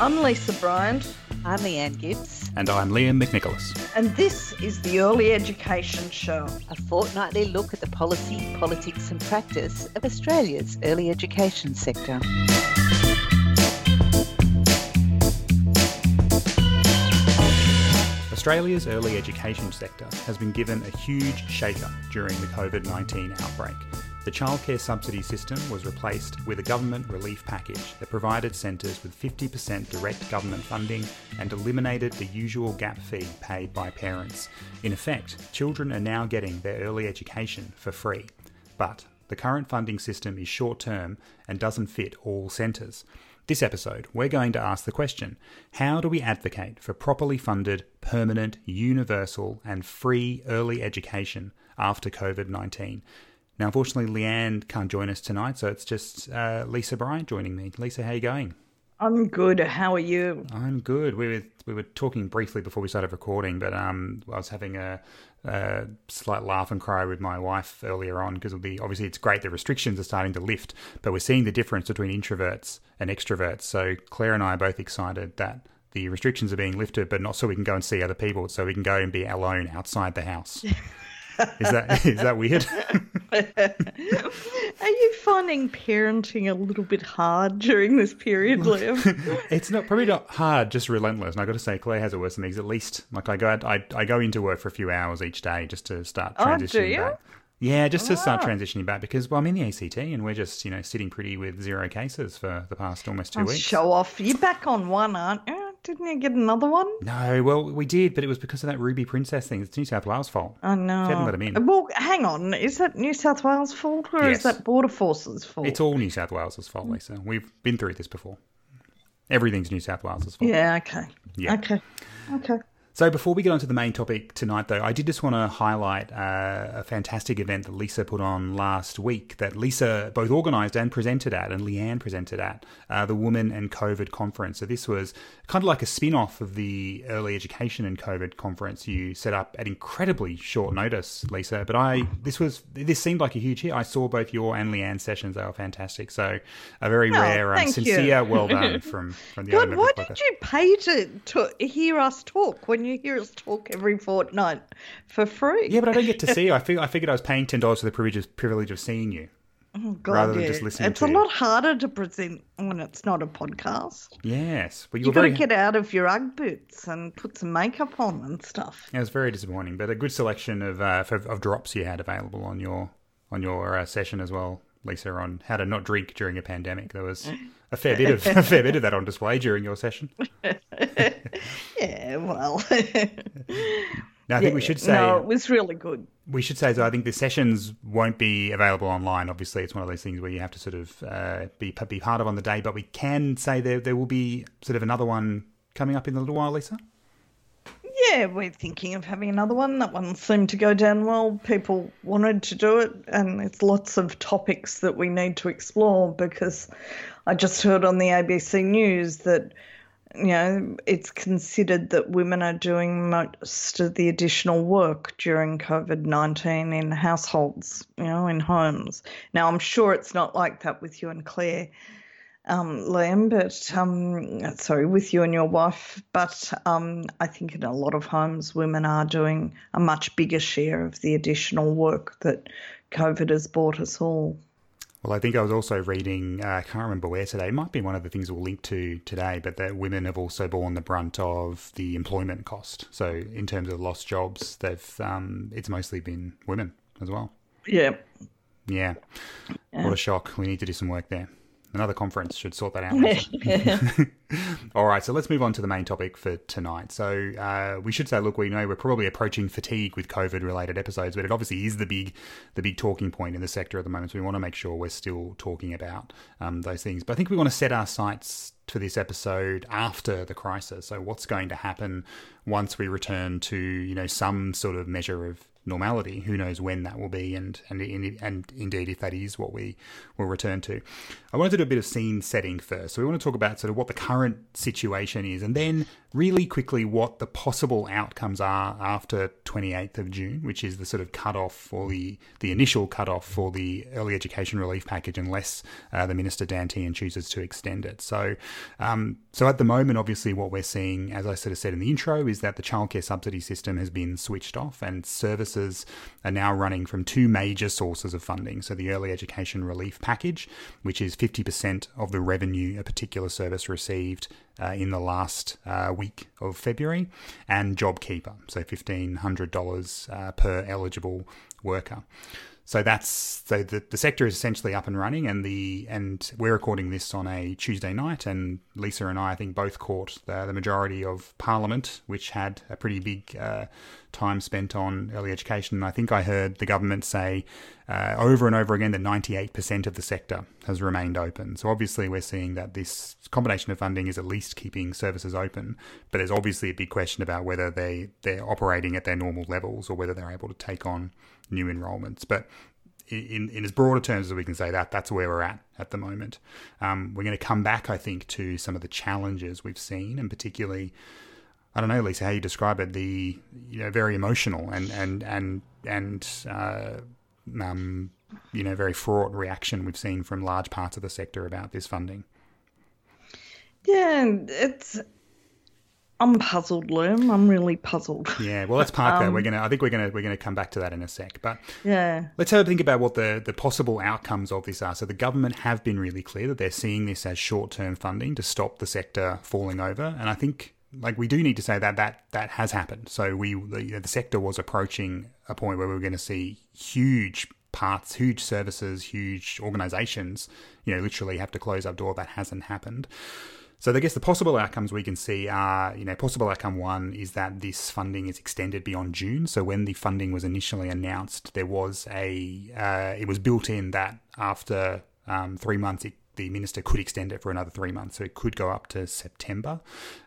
I'm Lisa Bryant. I'm Leanne Gibbs. And I'm Liam McNicholas. And this is the Early Education Show, a fortnightly look at the policy, politics, and practice of Australia's early education sector. Australia's early education sector has been given a huge shake-up during the COVID 19 outbreak. The childcare subsidy system was replaced with a government relief package that provided centres with 50% direct government funding and eliminated the usual gap fee paid by parents. In effect, children are now getting their early education for free. But the current funding system is short term and doesn't fit all centres. This episode, we're going to ask the question how do we advocate for properly funded, permanent, universal, and free early education after COVID 19? Now, unfortunately, Leanne can't join us tonight, so it's just uh, Lisa Bryant joining me. Lisa, how are you going? I'm good. How are you? I'm good. We were we were talking briefly before we started recording, but um, I was having a, a slight laugh and cry with my wife earlier on because obviously it's great the restrictions are starting to lift, but we're seeing the difference between introverts and extroverts. So Claire and I are both excited that the restrictions are being lifted, but not so we can go and see other people, so we can go and be alone outside the house. Is that is that weird? Are you finding parenting a little bit hard during this period, Liam? it's not probably not hard, just relentless. And I got to say, Claire has it worse than me. At least, like I go, out, I I go into work for a few hours each day just to start oh, transitioning oh, back. Yeah, just to start ah. transitioning back because well, I'm in the ACT and we're just you know sitting pretty with zero cases for the past almost two I'll weeks. Show off. You're back on one, aren't you? Didn't you get another one? No, well, we did, but it was because of that Ruby Princess thing. It's New South Wales' fault. I know. They hadn't let him in. Well, hang on. Is that New South Wales' fault or Yes. is that Border Force's fault? It's all New South Wales' fault, Lisa. We've been through this before. Everything's New South Wales' fault. Yeah, okay. Yeah. Okay. Okay. So before we get on to the main topic tonight, though, I did just want to highlight uh, a fantastic event that Lisa put on last week that Lisa both organised and presented at, and Leanne presented at, uh, the Women and COVID conference. So this was kind of like a spin-off of the early education and COVID conference you set up at incredibly short notice, Lisa. But I this was this seemed like a huge hit. I saw both your and Leanne's sessions; they were fantastic. So a very Oh, rare, um, thank you. sincere, well done from from the God, why did you pay to, to hear us talk when you hear us talk every fortnight for free? Yeah, but I don't get to see you. I fig- I figured I was paying ten dollars for the privilege of, privilege of seeing you. Oh, God, rather than yeah. just listening It's to a lot harder to present when it's not a podcast. Yes, but you You've got to get out of your Ugg boots and put some makeup on and stuff. It was very disappointing, but a good selection of uh, of, of drops you had available on your on your uh, session as well, Lisa, on how to not drink during a pandemic. There was a fair bit of a fair bit of that on display during your session. Yeah, well. Now, I think we should say No, it was really good. we should say so. I think the sessions won't be available online. Obviously, it's one of those things where you have to sort of uh, be be part of on the day. But we can say there there will be sort of another one coming up in a little while, Lisa. Yeah, we're thinking of having another one. That one seemed to go down well. People wanted to do it, and it's lots of topics that we need to explore because I just heard on the ABC News that you know it's considered that women are doing most of the additional work during COVID 19 in households, you know, in homes. Now, I'm sure it's not like that with you and Claire um, Liam, but um, sorry, with you and your wife. But um, I think in a lot of homes, women are doing a much bigger share of the additional work that COVID has brought us all. Well, I think I was also reading, uh, I can't remember where today, it might be one of the things we'll link to today, but that women have also borne the brunt of the employment cost. So, in terms of lost jobs, they've um, it's mostly been women as well. Yeah. Yeah. What a shock. We need to do some work there. Another conference should sort that out. All right, so let's move on to the main topic for tonight. So uh, we should say, look, we know we're probably approaching fatigue with COVID-related episodes, but it obviously is the big, the big talking point in the sector at the moment. So we want to make sure we're still talking about um, those things. But I think we want to set our sights for this episode after the crisis. So what's going to happen once we return to you know some sort of measure of normality. Who knows when that will be, and and and indeed if that is what we will return to. I wanted to do a bit of scene setting first. So we want to talk about sort of what the current situation is, and then really quickly what the possible outcomes are after 28th of June, which is the sort of cutoff for the the initial cutoff for the early education relief package, unless uh, the minister Dan Tehan chooses to extend it. So, um, so at the moment, obviously, what we're seeing, as I sort of said in the intro, is that the childcare subsidy system has been switched off, and services are now running from two major sources of funding. So the early education relief package, which is 50% of the revenue a particular service received uh, in the last uh, week of February, and JobKeeper, so $1,500 uh, per eligible worker. So that's so the, the sector is essentially up and running, and the and we're recording this on a Tuesday night, and Lisa and I, I think, both caught the, the majority of Parliament, which had a pretty big uh, time spent on early education. And I think I heard the government say uh, over and over again that 98% of the sector has remained open. So obviously, we're seeing that this combination of funding is at least keeping services open, but there's obviously a big question about whether they they're operating at their normal levels or whether they're able to take on new enrolments. But in, in as broader terms as we can say that, that's where we're at at the moment. Um, we're going to come back, I think, to some of the challenges we've seen, and particularly, I don't know, Lisa, how you describe it, the you know very emotional and and and and uh, um, you know very fraught reaction we've seen from large parts of the sector about this funding. Yeah, it's I'm puzzled, Loom. I'm really puzzled. Yeah, well, let's park um, that. We're gonna. I think we're gonna we're gonna come back to that in a sec. But yeah, let's have a think about what the the possible outcomes of this are. So the government have been really clear that they're seeing this as short term funding to stop the sector falling over, and I think like we do need to say that that that has happened. So we the, the sector was approaching a point where we were going to see huge parts, huge services, huge organizations, you know, literally have to close up door. That hasn't happened. So I guess the possible outcomes we can see are, you know, possible outcome one is that this funding is extended beyond June. So when the funding was initially announced, there was a, uh, it was built in that after um, three months, it, the minister could extend it for another three months, so it could go up to September.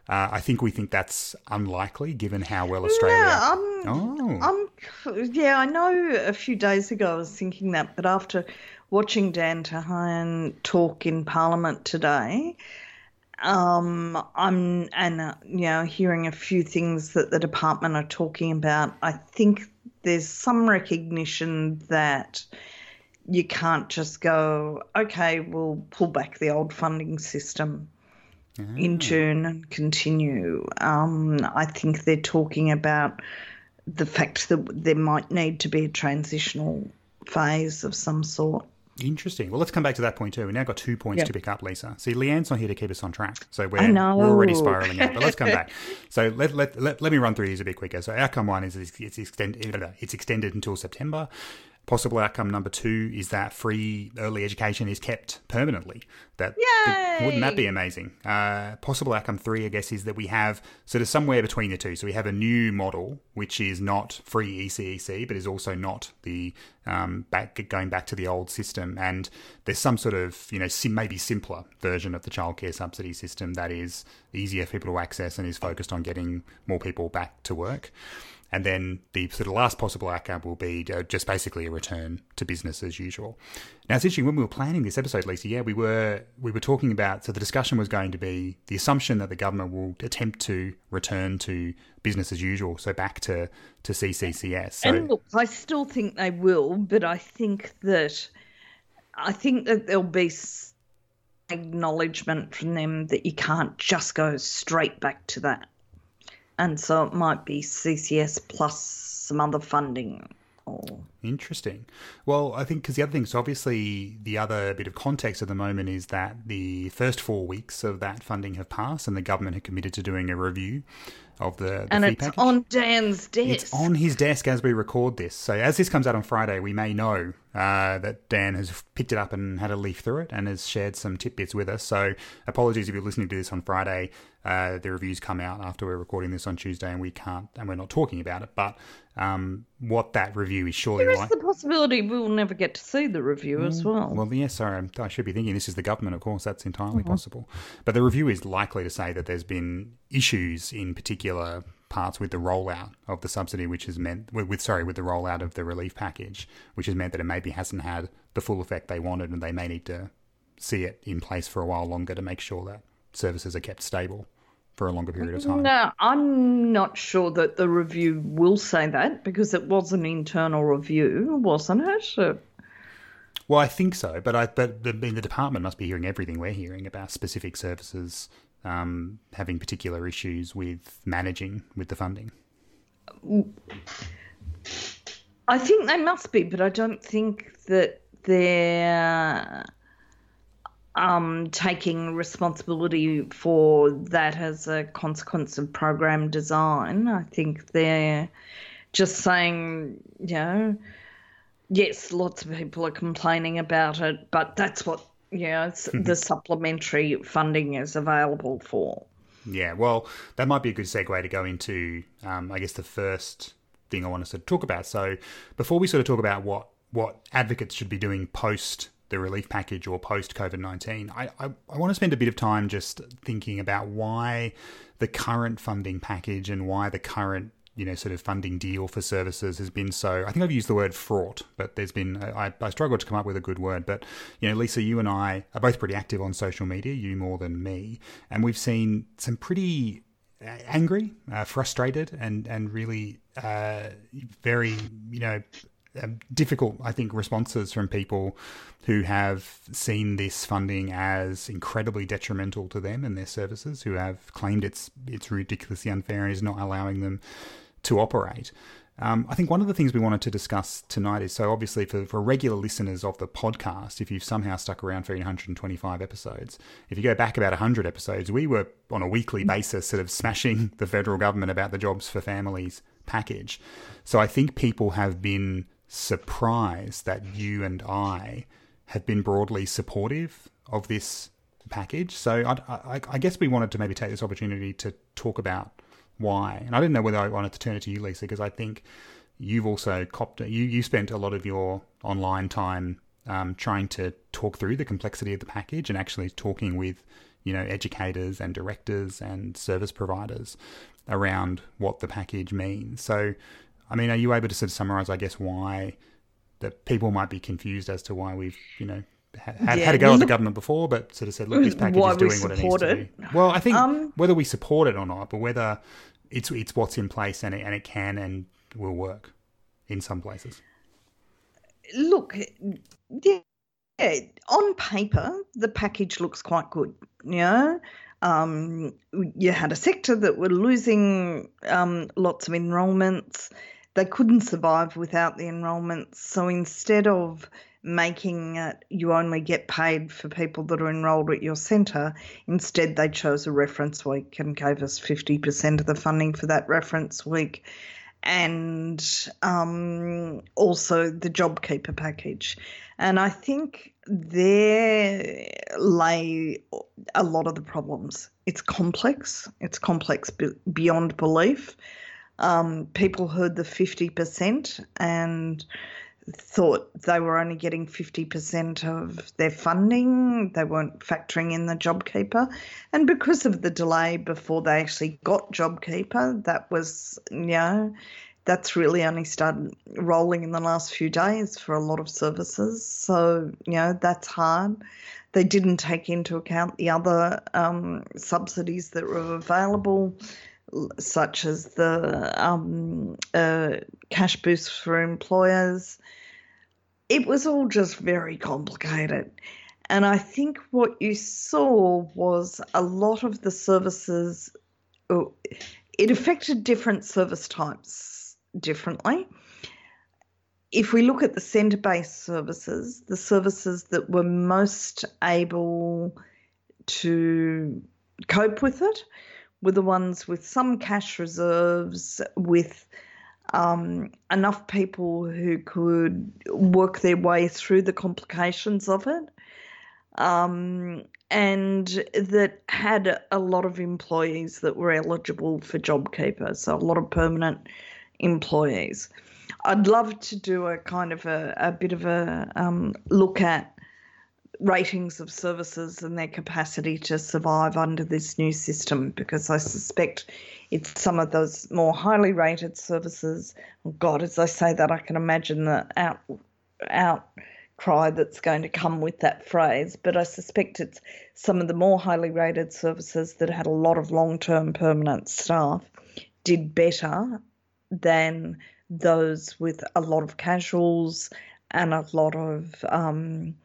Uh, I think we think that's unlikely, given how well Australia. Yeah, um, oh. Um, yeah, I know. A few days ago, I was thinking that, but after watching Dan Tehan talk in Parliament today, um, I'm and uh, you know hearing a few things that the department are talking about. I think there's some recognition that you can't just go, okay, we'll pull back the old funding system mm. in June and continue. Um, I think they're talking about the fact that there might need to be a transitional phase of some sort. Interesting. Well, let's come back to that point too. We now got two points yep. to pick up, Lisa. See, Leanne's not here to keep us on track, so we're, we're already spiraling out. But let's come back. So let, let, let, let me run through these a bit quicker. So outcome one is it's, it's, extended, it's extended until September. Possible outcome number two is that free early education is kept permanently. That wouldn't that be amazing? Uh, possible outcome three, I guess, is that we have sort of somewhere between the two. So we have a new model which is not free ECEC, but is also not the um, back going back to the old system. And there's some sort of you know sim, maybe simpler version of the childcare subsidy system that is easier for people to access and is focused on getting more people back to work. And then the sort of last possible outcome will be just basically a return to business as usual. Now it's interesting when we were planning this episode, Lisa. Yeah, we were we were talking about so the discussion was going to be the assumption that the government will attempt to return to business as usual, so back to to CCCS. So, and look, I still think they will, but I think that I think that there'll be acknowledgement from them that you can't just go straight back to that and so it might be CCS plus some other funding. Or... Interesting. Well, I think because the other thing, so obviously the other bit of context at the moment is that the first four weeks of that funding have passed, and the government had committed to doing a review of the, the and it's package. on Dan's desk. It's on his desk as we record this. So as this comes out on Friday, we may know uh, that Dan has picked it up and had a leaf through it and has shared some tidbits with us. So apologies if you're listening to this on Friday. Uh, the reviews come out after we're recording this on Tuesday, and we can't, and we're not talking about it. But um, what that review is surely there is like. the possibility we will never get to see the review mm, as well. Well, yes, sorry, I should be thinking this is the government. Of course, that's entirely mm-hmm. possible. But the review is likely to say that there's been issues in particular parts with the rollout of the subsidy, which has meant with, with sorry with the rollout of the relief package, which has meant that it maybe hasn't had the full effect they wanted, and they may need to see it in place for a while longer to make sure that services are kept stable for a longer period of time. No, I'm not sure that the review will say that because it was an internal review, wasn't it? Uh, well, I think so, but I but the, the department must be hearing everything we're hearing about specific services um, having particular issues with managing with the funding. I think they must be, but I don't think that they're um, taking responsibility for that as a consequence of program design. I think they're just saying, you know, yes, lots of people are complaining about it, but that's what know, mm-hmm. the supplementary funding is available for. Yeah, well, that might be a good segue to go into, um, I guess, the first thing I want us to talk about. So, before we sort of talk about what what advocates should be doing post the relief package or post COVID 19, I, I, I, want to spend a bit of time just thinking about why the current funding package and why the current you know sort of funding deal for services has been so i think i've used the word fraught but there's been i, I struggled to come up with a good word but you know lisa you and i are both pretty active on social media you more than me and we've seen some pretty uh, angry uh, frustrated and and really uh, very you know difficult, I think, responses from people who have seen this funding as incredibly detrimental to them and their services, who have claimed it's it's ridiculously unfair and is not allowing them to operate. Um, I think one of the things we wanted to discuss tonight is so obviously for, for regular listeners of the podcast, if you've somehow stuck around for 125 episodes, if you go back about 100 episodes, we were on a weekly basis sort of smashing the federal government about the Jobs for Families package. So I think people have been surprised that you and I have been broadly supportive of this package. So I, I, I, guess we wanted to maybe take this opportunity to talk about why. And I didn't know whether I wanted to turn it to you, Lisa, because I think you've also copped you you spent a lot of your online time um, trying to talk through the complexity of the package and actually talking with you know educators and directors and service providers around what the package means. So I mean, are you able to sort of summarize, I guess, why that people might be confused as to why we've, you know, had, yeah, had a go at the government before, but sort of said, look, this package is doing what it needs to do. Well, I think um, whether we support it or not, but whether it's it's what's in place and it, and it can and will work in some places. Look, yeah, on paper, the package looks quite good. You know, um, you had a sector that were losing um, lots of enrolments they couldn't survive without the enrolments. So instead of making it you only get paid for people that are enrolled at your centre, instead they chose a reference week and gave us 50% of the funding for that reference week. And um, also the JobKeeper package. And I think there lay a lot of the problems. It's complex, it's complex beyond belief um, people heard the 50% and thought they were only getting 50% of their funding. They weren't factoring in the JobKeeper. And because of the delay before they actually got JobKeeper, that was, you know, that's really only started rolling in the last few days for a lot of services. So, you know, that's hard. They didn't take into account the other um, subsidies that were available such as the um, uh, cash boost for employers. It was all just very complicated. And I think what you saw was a lot of the services, it affected different service types differently. If we look at the centre based services, the services that were most able to cope with it were the ones with some cash reserves, with um, enough people who could work their way through the complications of it, um, and that had a lot of employees that were eligible for JobKeeper, so a lot of permanent employees. I'd love to do a kind of a, a bit of a um, look at ratings of services and their capacity to survive under this new system because I suspect it's some of those more highly rated services. Oh God, as I say that, I can imagine the out outcry that's going to come with that phrase. But I suspect it's some of the more highly rated services that had a lot of long term permanent staff did better than those with a lot of casuals and a lot of um,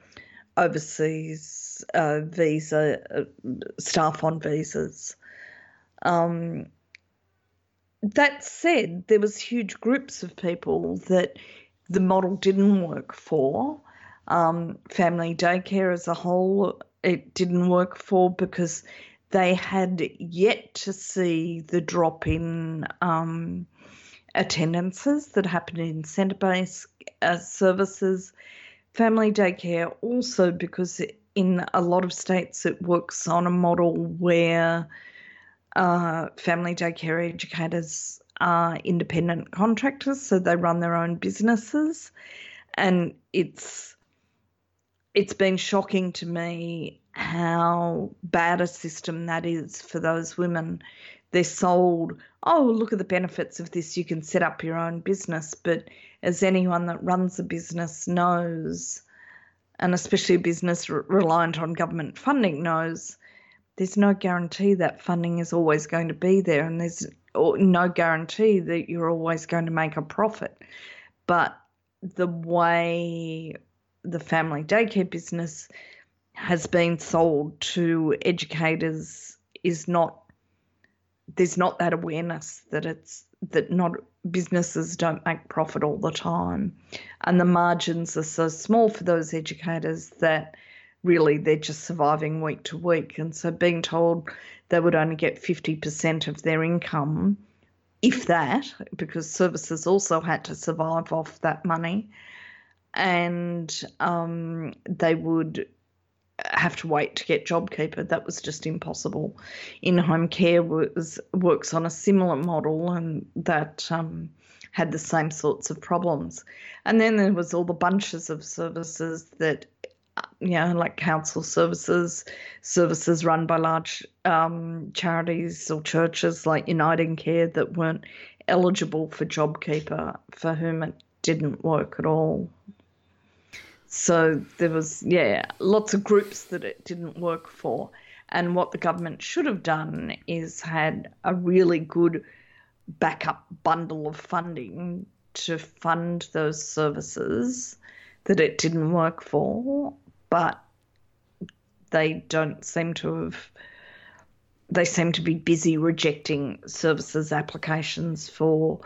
overseas uh, visa uh, staff on visas. Um, that said, there was huge groups of people that the model didn't work for. Um, family daycare as a whole, it didn't work for because they had yet to see the drop in um, attendances that happened in centre based uh, services family daycare also because in a lot of states it works on a model where uh, family daycare educators are independent contractors, so they run their own businesses, and it's it's been shocking to me how bad a system that is for those women. They're sold, oh, look at the benefits of this. You can set up your own business. But as anyone that runs a business knows, and especially a business reliant on government funding knows, there's no guarantee that funding is always going to be there, and there's no guarantee that you're always going to make a profit. But the way the family daycare business has been sold to educators is not there's not that awareness that it's that not businesses don't make profit all the time. And the margins are so small for those educators that really they're just surviving week to week. And so being told they would only get 50% of their income if that because services also had to survive off that money and um, they would have to wait to get JobKeeper. That was just impossible. In home care was works on a similar model, and that um, had the same sorts of problems. And then there was all the bunches of services that, you know, like council services, services run by large um, charities or churches like Uniting Care that weren't eligible for JobKeeper, for whom it didn't work at all. So there was, yeah, lots of groups that it didn't work for. And what the government should have done is had a really good backup bundle of funding to fund those services that it didn't work for, but they don't seem to have. They seem to be busy rejecting services applications for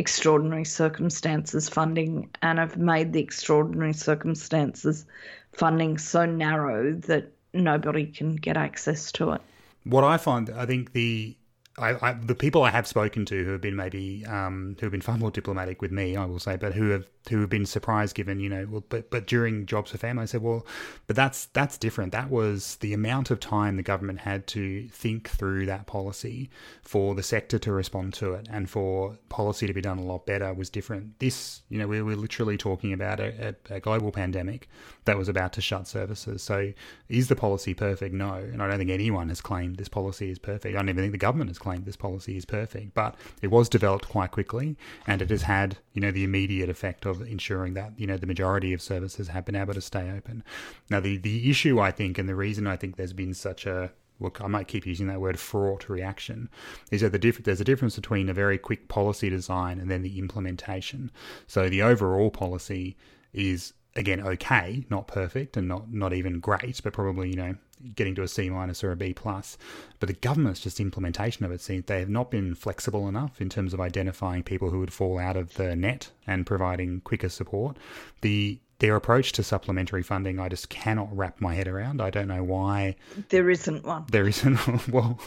extraordinary circumstances funding and have made the extraordinary circumstances funding so narrow that nobody can get access to it. What I find, I think the I, I, the people I have spoken to who have been maybe um, who have been far more diplomatic with me, I will say, but who have who have been surprised given you know well, but but during jobs for family, I said well, but that's that's different. That was the amount of time the government had to think through that policy for the sector to respond to it and for policy to be done a lot better was different. This you know we were literally talking about a, a, a global pandemic that was about to shut services. So is the policy perfect? No, and I don't think anyone has claimed this policy is perfect. I don't even think the government has claimed this policy is perfect, but it was developed quite quickly, and it has had you know the immediate effect of ensuring that you know the majority of services have been able to stay open. Now the the issue I think, and the reason I think there's been such a look, I might keep using that word fraught reaction, is that the diff- there's a difference between a very quick policy design and then the implementation. So the overall policy is again okay, not perfect and not not even great, but probably you know getting to a C minus or a B plus. But the government's just implementation of it seems they have not been flexible enough in terms of identifying people who would fall out of the net and providing quicker support. The their approach to supplementary funding, I just cannot wrap my head around. I don't know why there isn't one. There isn't. well,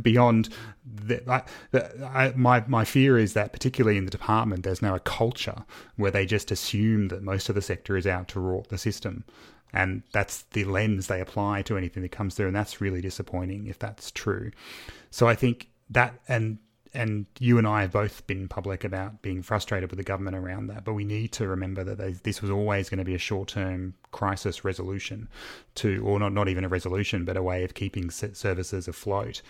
beyond the, I, the, I, my my fear is that particularly in the department, there's now a culture where they just assume that most of the sector is out to rot the system and that's the lens they apply to anything that comes through and that's really disappointing if that's true so i think that and and you and I have both been public about being frustrated with the government around that. But we need to remember that they, this was always going to be a short-term crisis resolution, to or not not even a resolution, but a way of keeping services afloat.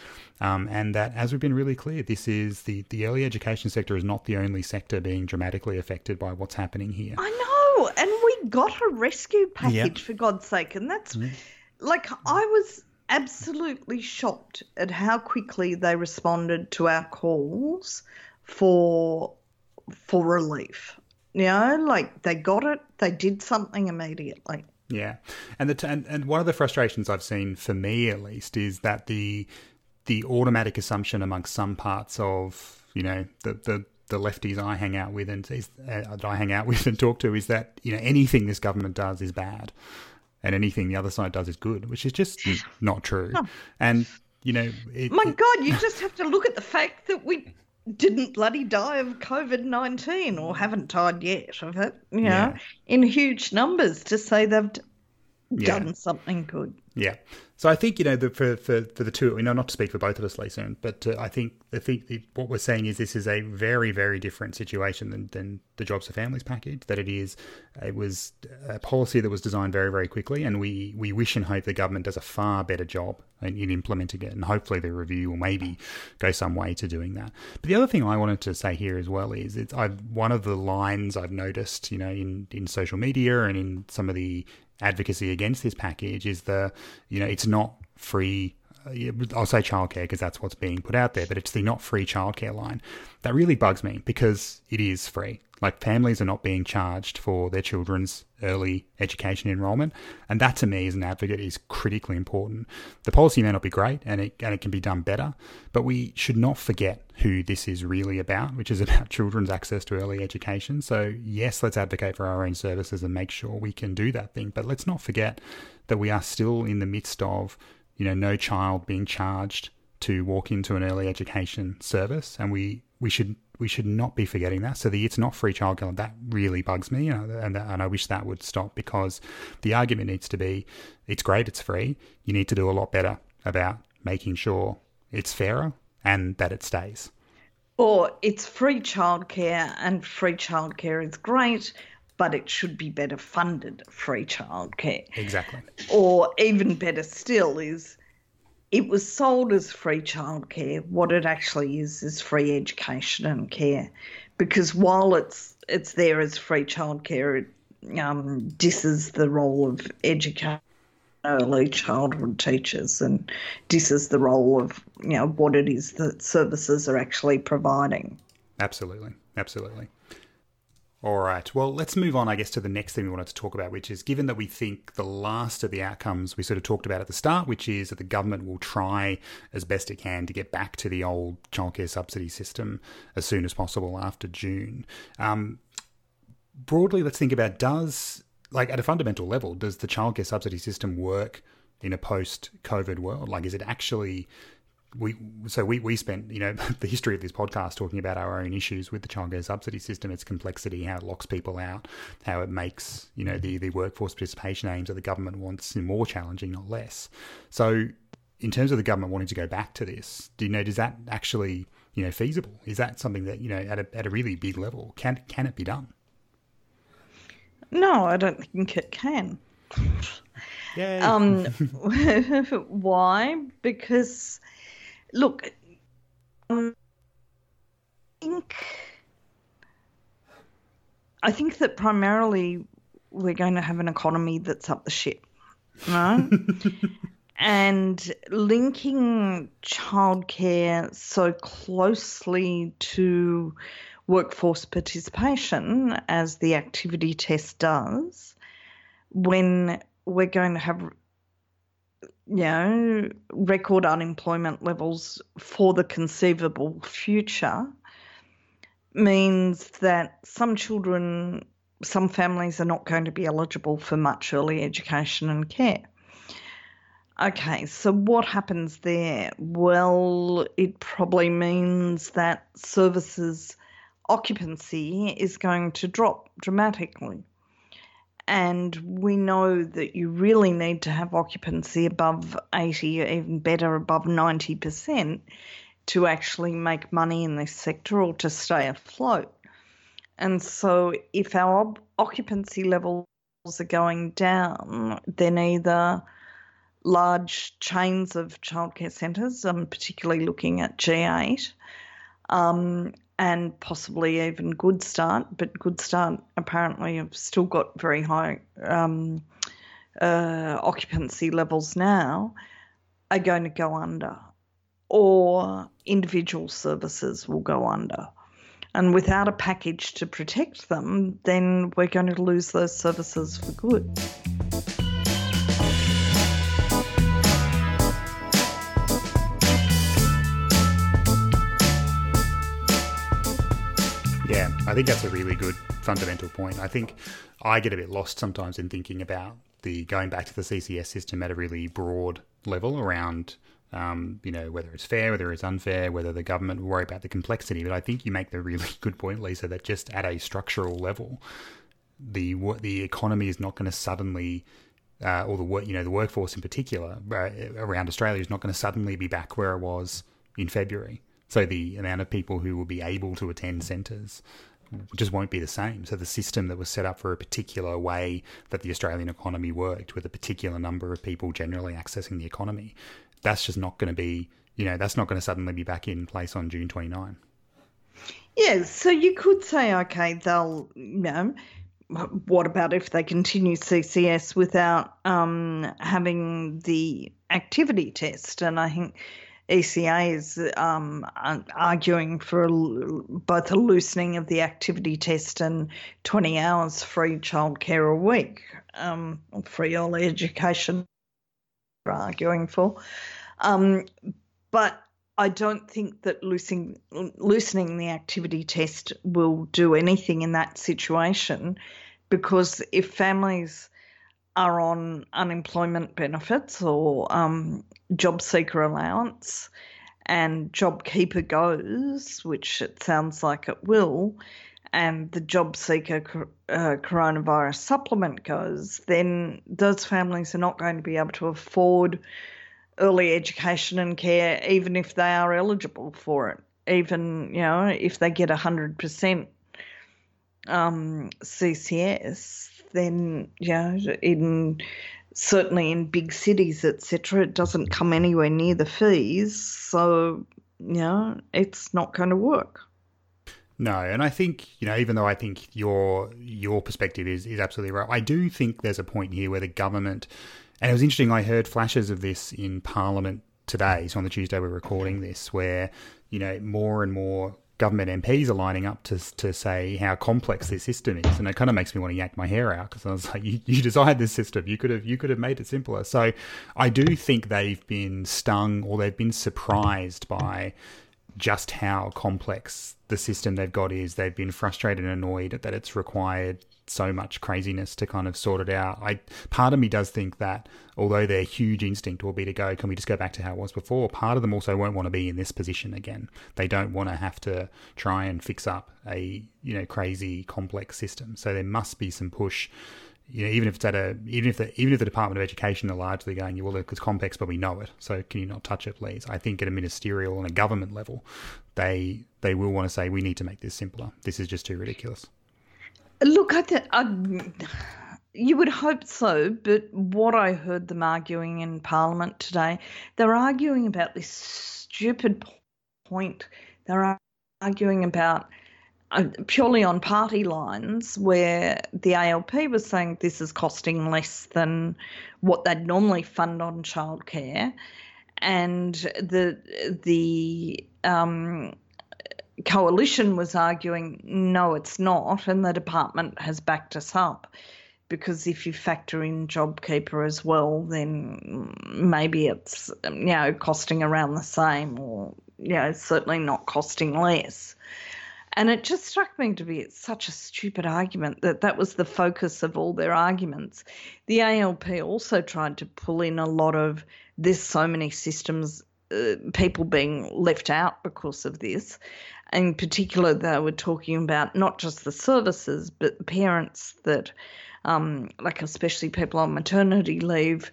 Um, and that, as we've been really clear, this is the the early education sector is not the only sector being dramatically affected by what's happening here. I know, and we got a rescue package yep. for God's sake, and that's mm. like I was absolutely shocked at how quickly they responded to our calls for for relief. You know, like they got it, they did something immediately. Yeah, and the and, and one of the frustrations I've seen for me at least is that the the automatic assumption amongst some parts of you know the the the lefties I hang out with and uh, that I hang out with and talk to is that you know anything this government does is bad and anything the other side does is good, which is just not true. And you know, it, my it, God, you just have to look at the fact that we didn't bloody die of COVID nineteen or haven't died yet of it. You know, yeah. in huge numbers to say they've done yeah. something good. Yeah. So I think you know the, for, for for the two, you know, not to speak for both of us, soon, but uh, I think I think what we're saying is this is a very very different situation than, than the Jobs for Families package. That it is, it was a policy that was designed very very quickly, and we we wish and hope the government does a far better job in, in implementing it, and hopefully the review will maybe go some way to doing that. But the other thing I wanted to say here as well is it's I've one of the lines I've noticed, you know, in in social media and in some of the advocacy against this package is the, you know, it's not free. Uh, I'll say childcare because that's what's being put out there, but it's the not free childcare line. That really bugs me because it is free. Like families are not being charged for their children's early education enrollment, and that to me as an advocate is critically important. The policy may not be great, and it and it can be done better, but we should not forget who this is really about, which is about children's access to early education. So yes, let's advocate for our own services and make sure we can do that thing, but let's not forget that we are still in the midst of you know no child being charged to walk into an early education service, and we we should we should not be forgetting that. So the it's not free childcare that really bugs me, you know, and and I wish that would stop because the argument needs to be it's great, it's free. You need to do a lot better about making sure it's fairer and that it stays. Or it's free childcare and free childcare is great, but it should be better funded free childcare. Exactly. Or even better still is it was sold as free childcare. What it actually is is free education and care, because while it's it's there as free childcare, it um, disses the role of education early childhood teachers and disses the role of you know what it is that services are actually providing. Absolutely, absolutely. All right. Well, let's move on, I guess, to the next thing we wanted to talk about, which is given that we think the last of the outcomes we sort of talked about at the start, which is that the government will try as best it can to get back to the old childcare subsidy system as soon as possible after June. Um, broadly, let's think about does, like at a fundamental level, does the childcare subsidy system work in a post COVID world? Like, is it actually we so we, we spent you know the history of this podcast talking about our own issues with the childcare subsidy system, its complexity, how it locks people out, how it makes you know the the workforce participation aims that the government wants more challenging, not less. So, in terms of the government wanting to go back to this, do you know does that actually you know feasible? Is that something that you know at a at a really big level can can it be done? No, I don't think it can. Yay. Um, why? Because look, um, I think I think that primarily we're going to have an economy that's up the ship, right? and linking childcare so closely to workforce participation as the activity test does, when we're going to have you know, record unemployment levels for the conceivable future means that some children, some families are not going to be eligible for much early education and care. Okay, so what happens there? Well, it probably means that services occupancy is going to drop dramatically and we know that you really need to have occupancy above 80 even better above 90% to actually make money in this sector or to stay afloat. And so, if our occupancy levels are going down, then either large chains of childcare centres, I'm particularly looking at G8, um, and possibly even Goodstart, but Goodstart apparently have still got very high um, uh, occupancy levels now, are going to go under, or individual services will go under. And without a package to protect them, then we're going to lose those services for good. I think that's a really good fundamental point. I think I get a bit lost sometimes in thinking about the going back to the CCS system at a really broad level around um, you know, whether it's fair, whether it's unfair, whether the government will worry about the complexity. But I think you make the really good point, Lisa, that just at a structural level, the the economy is not going to suddenly, uh, or the work, you know, the workforce in particular uh, around Australia is not going to suddenly be back where it was in February. So the amount of people who will be able to attend centres just won't be the same. So the system that was set up for a particular way that the Australian economy worked, with a particular number of people generally accessing the economy, that's just not going to be, you know, that's not going to suddenly be back in place on June 29. Yeah, so you could say, okay, they'll, you know, what about if they continue CCS without um, having the activity test? And I think ECA is um, arguing for both a loosening of the activity test and 20 hours free childcare a week, um, free early education, arguing for. Um, but I don't think that loosening, loosening the activity test will do anything in that situation because if families are on unemployment benefits or um, job seeker allowance and JobKeeper goes, which it sounds like it will, and the job seeker uh, coronavirus supplement goes, then those families are not going to be able to afford early education and care, even if they are eligible for it. Even you know if they get hundred percent um, CCS, then you know in certainly in big cities, etc., it doesn't come anywhere near the fees. So, you know, it's not going to work. No, and I think you know, even though I think your your perspective is is absolutely right, I do think there's a point here where the government, and it was interesting. I heard flashes of this in Parliament today, so on the Tuesday we're recording mm-hmm. this, where you know more and more government MPs are lining up to to say how complex this system is, and it kind of makes me want to yank my hair out because I was like, you, you designed this system, you could have you could have made it simpler. So I do think they've been stung or they've been surprised by just how complex the system they've got is. They've been frustrated and annoyed that it's required so much craziness to kind of sort it out. I part of me does think that although their huge instinct will be to go, can we just go back to how it was before? Part of them also won't want to be in this position again. They don't want to have to try and fix up a you know crazy complex system. So there must be some push. You know, even if it's at a, even if the, even if the Department of Education are largely going, you well, it's complex, but we know it. So can you not touch it, please? I think at a ministerial and a government level, they they will want to say we need to make this simpler. This is just too ridiculous. Look, I, th- I, you would hope so, but what I heard them arguing in Parliament today, they're arguing about this stupid point. They're arguing about uh, purely on party lines, where the ALP was saying this is costing less than what they'd normally fund on childcare, and the the um, coalition was arguing, no, it's not, and the department has backed us up. Because if you factor in JobKeeper as well, then maybe it's you know costing around the same, or you know certainly not costing less. And it just struck me to be such a stupid argument that that was the focus of all their arguments. The ALP also tried to pull in a lot of there's so many systems, uh, people being left out because of this in particular, they were talking about not just the services, but the parents that, um, like especially people on maternity leave,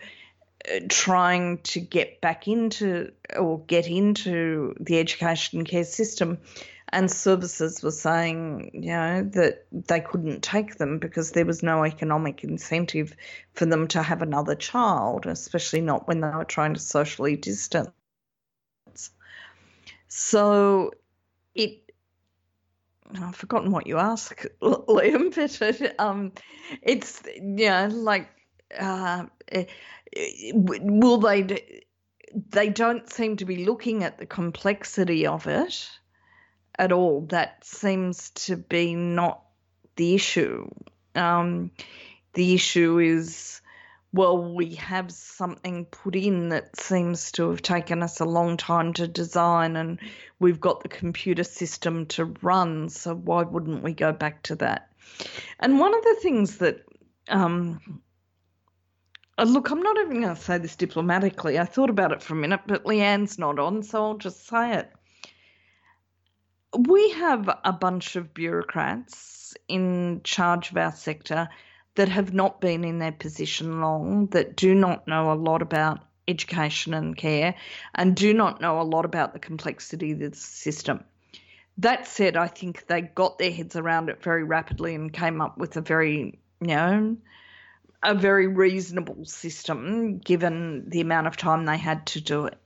trying to get back into or get into the education care system and services were saying, you know, that they couldn't take them because there was no economic incentive for them to have another child, especially not when they were trying to socially distance. So it I've forgotten what you asked, Liam, but um, it's know like uh, eh, will they? They don't seem to be looking at the complexity of it at all. That seems to be not the issue. Um, the issue is well, we have something put in that seems to have taken us a long time to design, and we've got the computer system to run, so why wouldn't we go back to that? And one of the things that, um, uh, look, I'm not even going to say this diplomatically. I thought about it for a minute, but Leanne's not on, so I'll just say it. We have a bunch of bureaucrats in charge of our sector that have not been in their position long, that do not know a lot about education and care, and do not know a lot about the complexity of the system. That said, I think they got their heads around it very rapidly and came up with a very, you know, a very reasonable system given the amount of time they had to do it.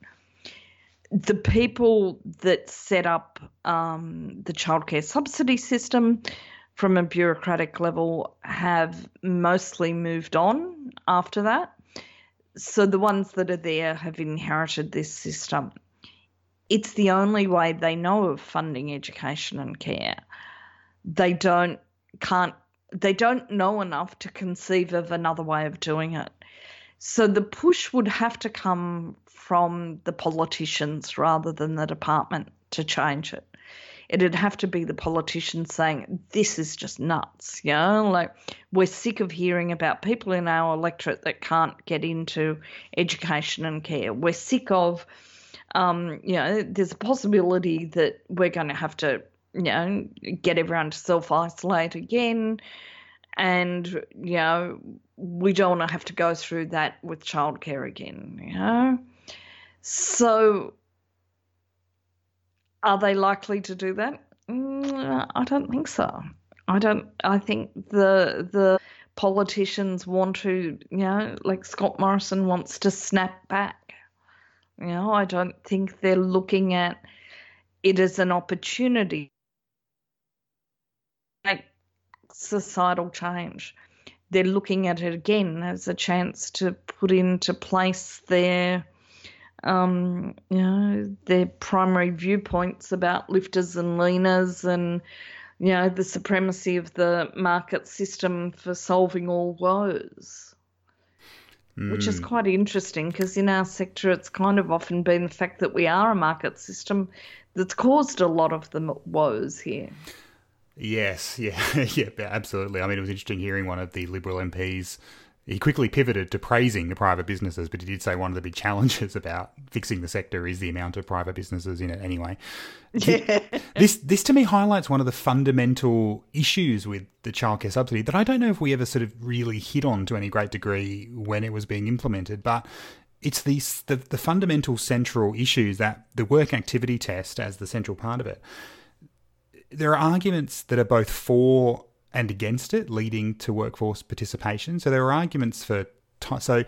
The people that set up um, the childcare subsidy system from a bureaucratic level have mostly moved on after that. So the ones that are there have inherited this system. It's the only way they know of funding education and care. They don't can't they don't know enough to conceive of another way of doing it. So the push would have to come from the politicians rather than the department to change it it'd have to be the politicians saying, this is just nuts, you know? Like, we're sick of hearing about people in our electorate that can't get into education and care. We're sick of, um, you know, there's a possibility that we're going to have to, you know, get everyone to self isolate again. And, you know, we don't want to have to go through that with childcare again, you know? So are they likely to do that? Mm, I don't think so. I don't. I think the the politicians want to, you know, like Scott Morrison wants to snap back. You know, I don't think they're looking at it as an opportunity make societal change. They're looking at it again as a chance to put into place their um, you know, their primary viewpoints about lifters and leaners and, you know, the supremacy of the market system for solving all woes. Mm. Which is hmm. quite interesting because in our sector, it's kind of often been the fact that we are a market system that's caused a lot of the woes here. Yes, yeah, yeah, absolutely. I mean, it was interesting hearing one of the Liberal MPs he quickly pivoted to praising the private businesses, but he did say one of the big challenges about fixing the sector is the amount of private businesses in it. Anyway, yeah. this this to me highlights one of the fundamental issues with the childcare subsidy that I don't know if we ever sort of really hit on to any great degree when it was being implemented, but. It's these the, the fundamental central issues that the work activity test as the central part of it. There are arguments that are both for and against it, leading to workforce participation. So there are arguments for so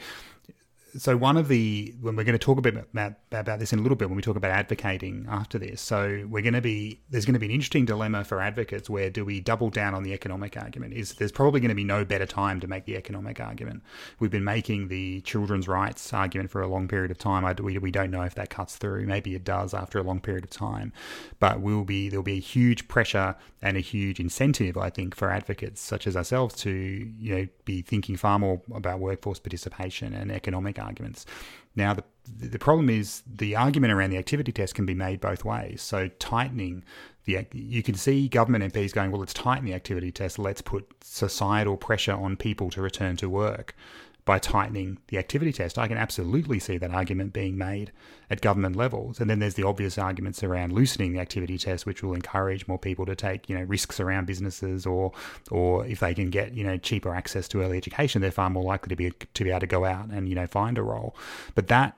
so one of the when we're going to talk a bit about, about this in a little bit when we talk about advocating after this so we're going to be there's going to be an interesting dilemma for advocates where do we double down on the economic argument? Is there's probably going to be no better time to make the economic argument. We've been making the children's rights argument for a long period of time. I, we, we don't know if that cuts through. Maybe it does after a long period of time. But will be there'll be a huge pressure and a huge incentive I think for advocates such as ourselves to you know be thinking far more about workforce participation and economic arguments. Now, the, the problem is the argument around the activity test can be made both ways. So, tightening the you can see government MPs going, well, let's tighten the activity test, let's put societal pressure on people to return to work. By tightening the activity test. I can absolutely see that argument being made at government levels. And then there's the obvious arguments around loosening the activity test, which will encourage more people to take, you know, risks around businesses or or if they can get, you know, cheaper access to early education, they're far more likely to be to be able to go out and, you know, find a role. But that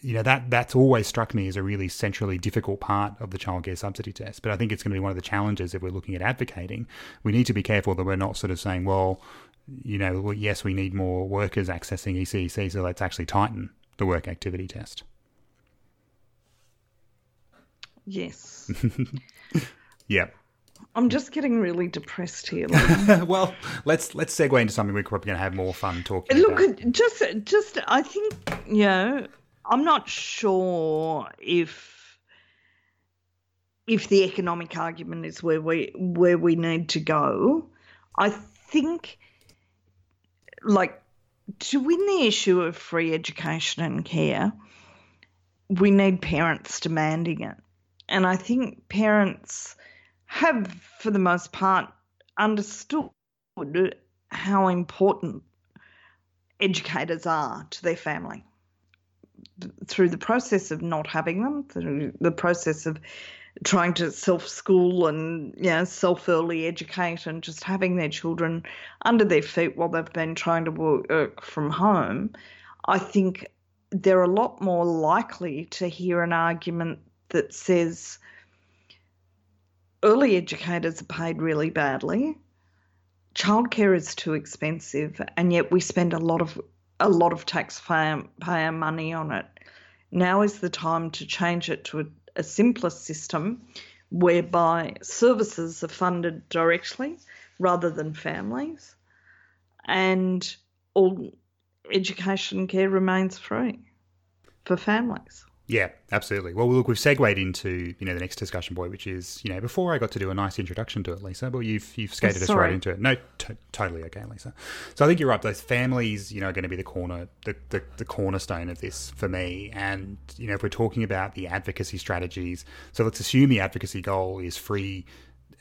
you know that that's always struck me as a really centrally difficult part of the childcare subsidy test. But I think it's going to be one of the challenges if we're looking at advocating. We need to be careful that we're not sort of saying, well, you know, yes, we need more workers accessing ECEC, so let's actually tighten the work activity test. Yes. yep. I'm just getting really depressed here. well, let's let's segue into something we're probably going to have more fun talking Look, about. just just I think you know I'm not sure if if the economic argument is where we where we need to go. I think like to win the issue of free education and care, we need parents demanding it. And I think parents have, for the most part, understood how important educators are to their family through the process of not having them, through the process of trying to self school and you know, self early educate and just having their children under their feet while they've been trying to work uh, from home, I think they're a lot more likely to hear an argument that says early educators are paid really badly, childcare is too expensive, and yet we spend a lot of a lot of taxpayer money on it. Now is the time to change it to a a simpler system whereby services are funded directly rather than families and all education care remains free for families. Yeah, absolutely. Well, look, we've segued into you know the next discussion point, which is you know before I got to do a nice introduction to it, Lisa, but you've you've skated us right into it. No, t- totally okay, Lisa. So I think you're right. Those families, you know, are going to be the corner, the, the the cornerstone of this for me. And you know, if we're talking about the advocacy strategies, so let's assume the advocacy goal is free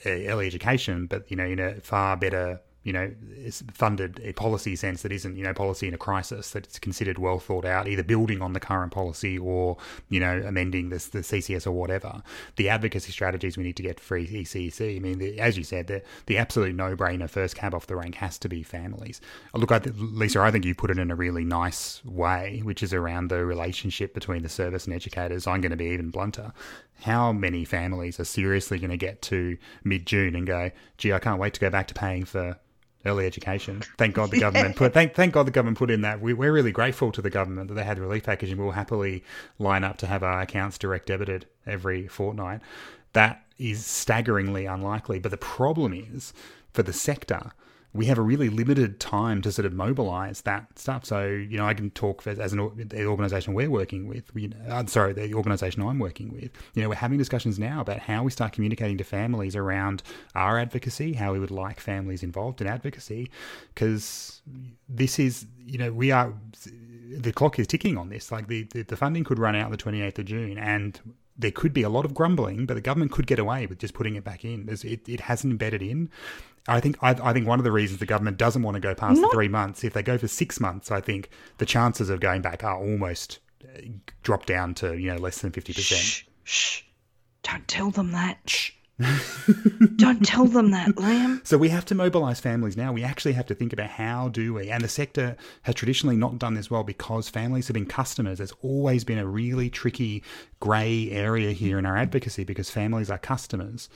uh, early education, but you know, in a far better you know, is funded a policy sense that isn't, you know, policy in a crisis, that it's considered well thought out, either building on the current policy or, you know, amending this, the CCS or whatever. The advocacy strategies we need to get free ECEC. I mean, the, as you said, the, the absolute no brainer first cab off the rank has to be families. Look, I Lisa, I think you put it in a really nice way, which is around the relationship between the service and educators. I'm going to be even blunter how many families are seriously going to get to mid June and go, gee, I can't wait to go back to paying for early education. Thank God the government put thank thank God the government put in that. We, we're really grateful to the government that they had the relief packaging. We'll happily line up to have our accounts direct debited every fortnight. That is staggeringly unlikely. But the problem is for the sector we have a really limited time to sort of mobilize that stuff. So, you know, I can talk as, as an the organization we're working with. Know, I'm sorry, the organization I'm working with. You know, we're having discussions now about how we start communicating to families around our advocacy, how we would like families involved in advocacy, because this is, you know, we are the clock is ticking on this. Like the, the, the funding could run out the 28th of June, and there could be a lot of grumbling, but the government could get away with just putting it back in. It, it hasn't embedded in. I think I, I, think one of the reasons the government doesn't want to go past Not- three months, if they go for six months, I think the chances of going back are almost uh, drop down to you know less than fifty percent. Shh, shh! Don't tell them that. Shh. Don't tell them that, Liam. So we have to mobilise families now. We actually have to think about how do we, and the sector has traditionally not done this well because families have been customers. There's always been a really tricky grey area here in our advocacy because families are customers